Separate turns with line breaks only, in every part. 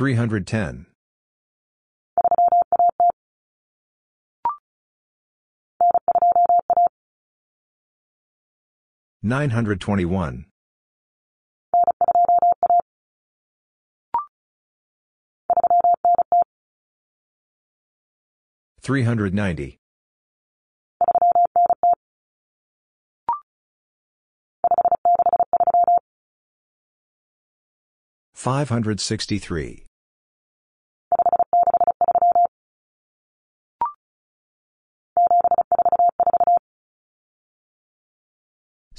310. 921. 390. 563.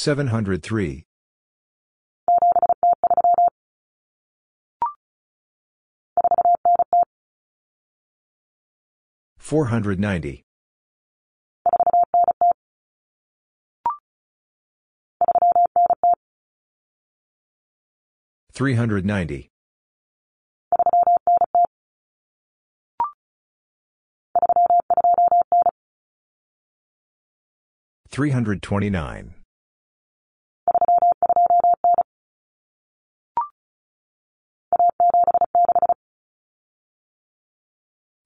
703. 490. 390. 329.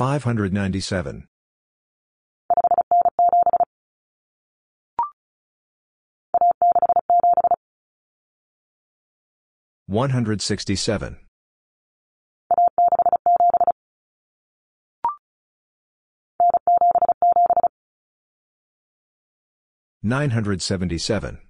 Five hundred ninety seven. 167. 977.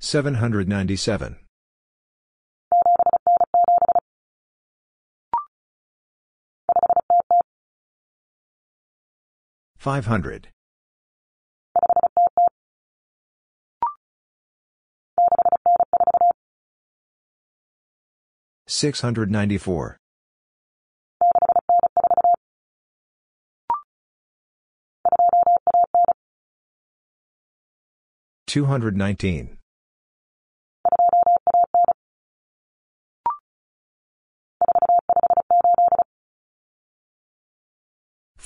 797. 500. 694. 219.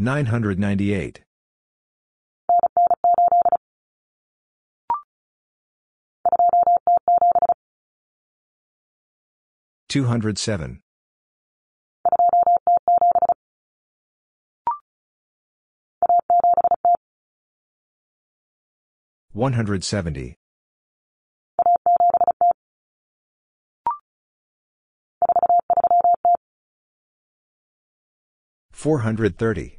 998. 207. 170. 430.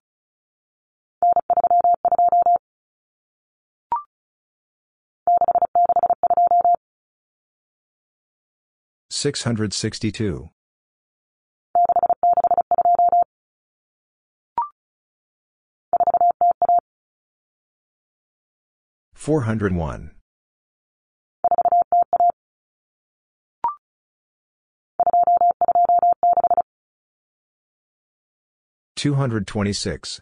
662. 401. 2 226.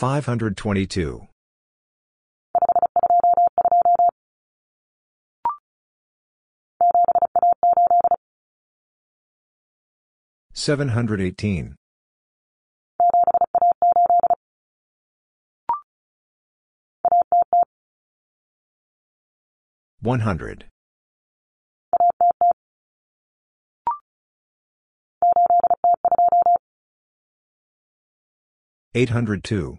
522. 718. 100. 802.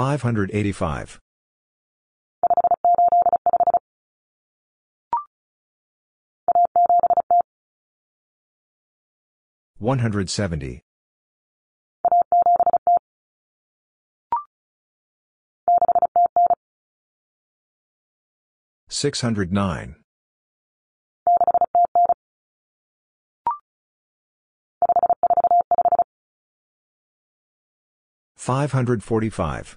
585. 170. 609. 545.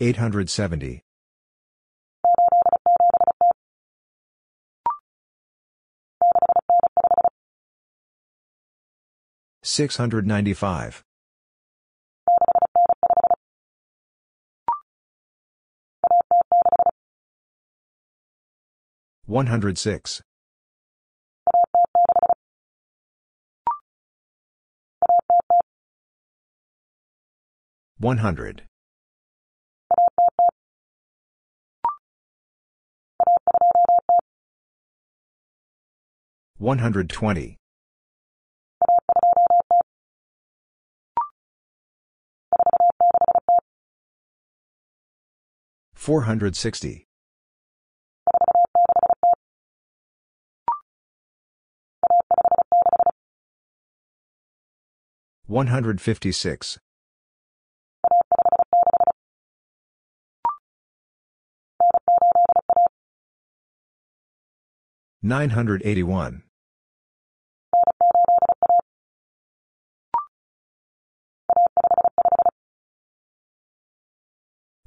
870. 695. 106. 100. 120. 460. 156. 981.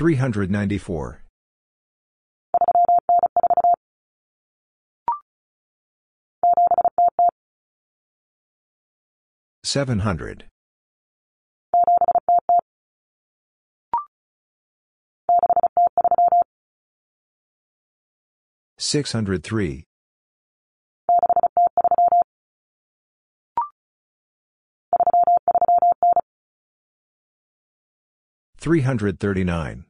394. 700. 603. 339.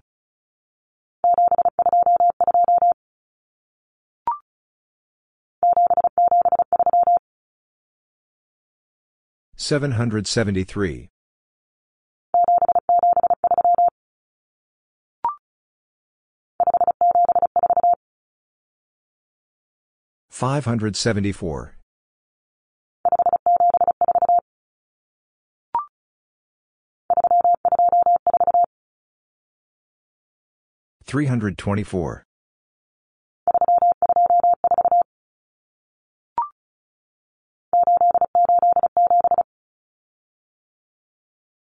773. 574. 3 324.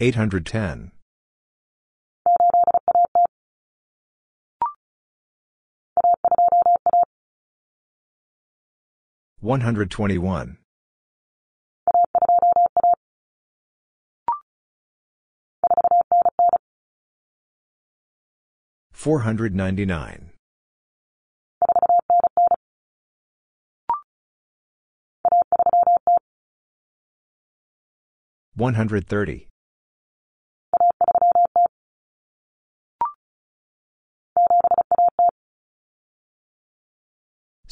810. 121. 499. 130.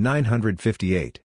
958.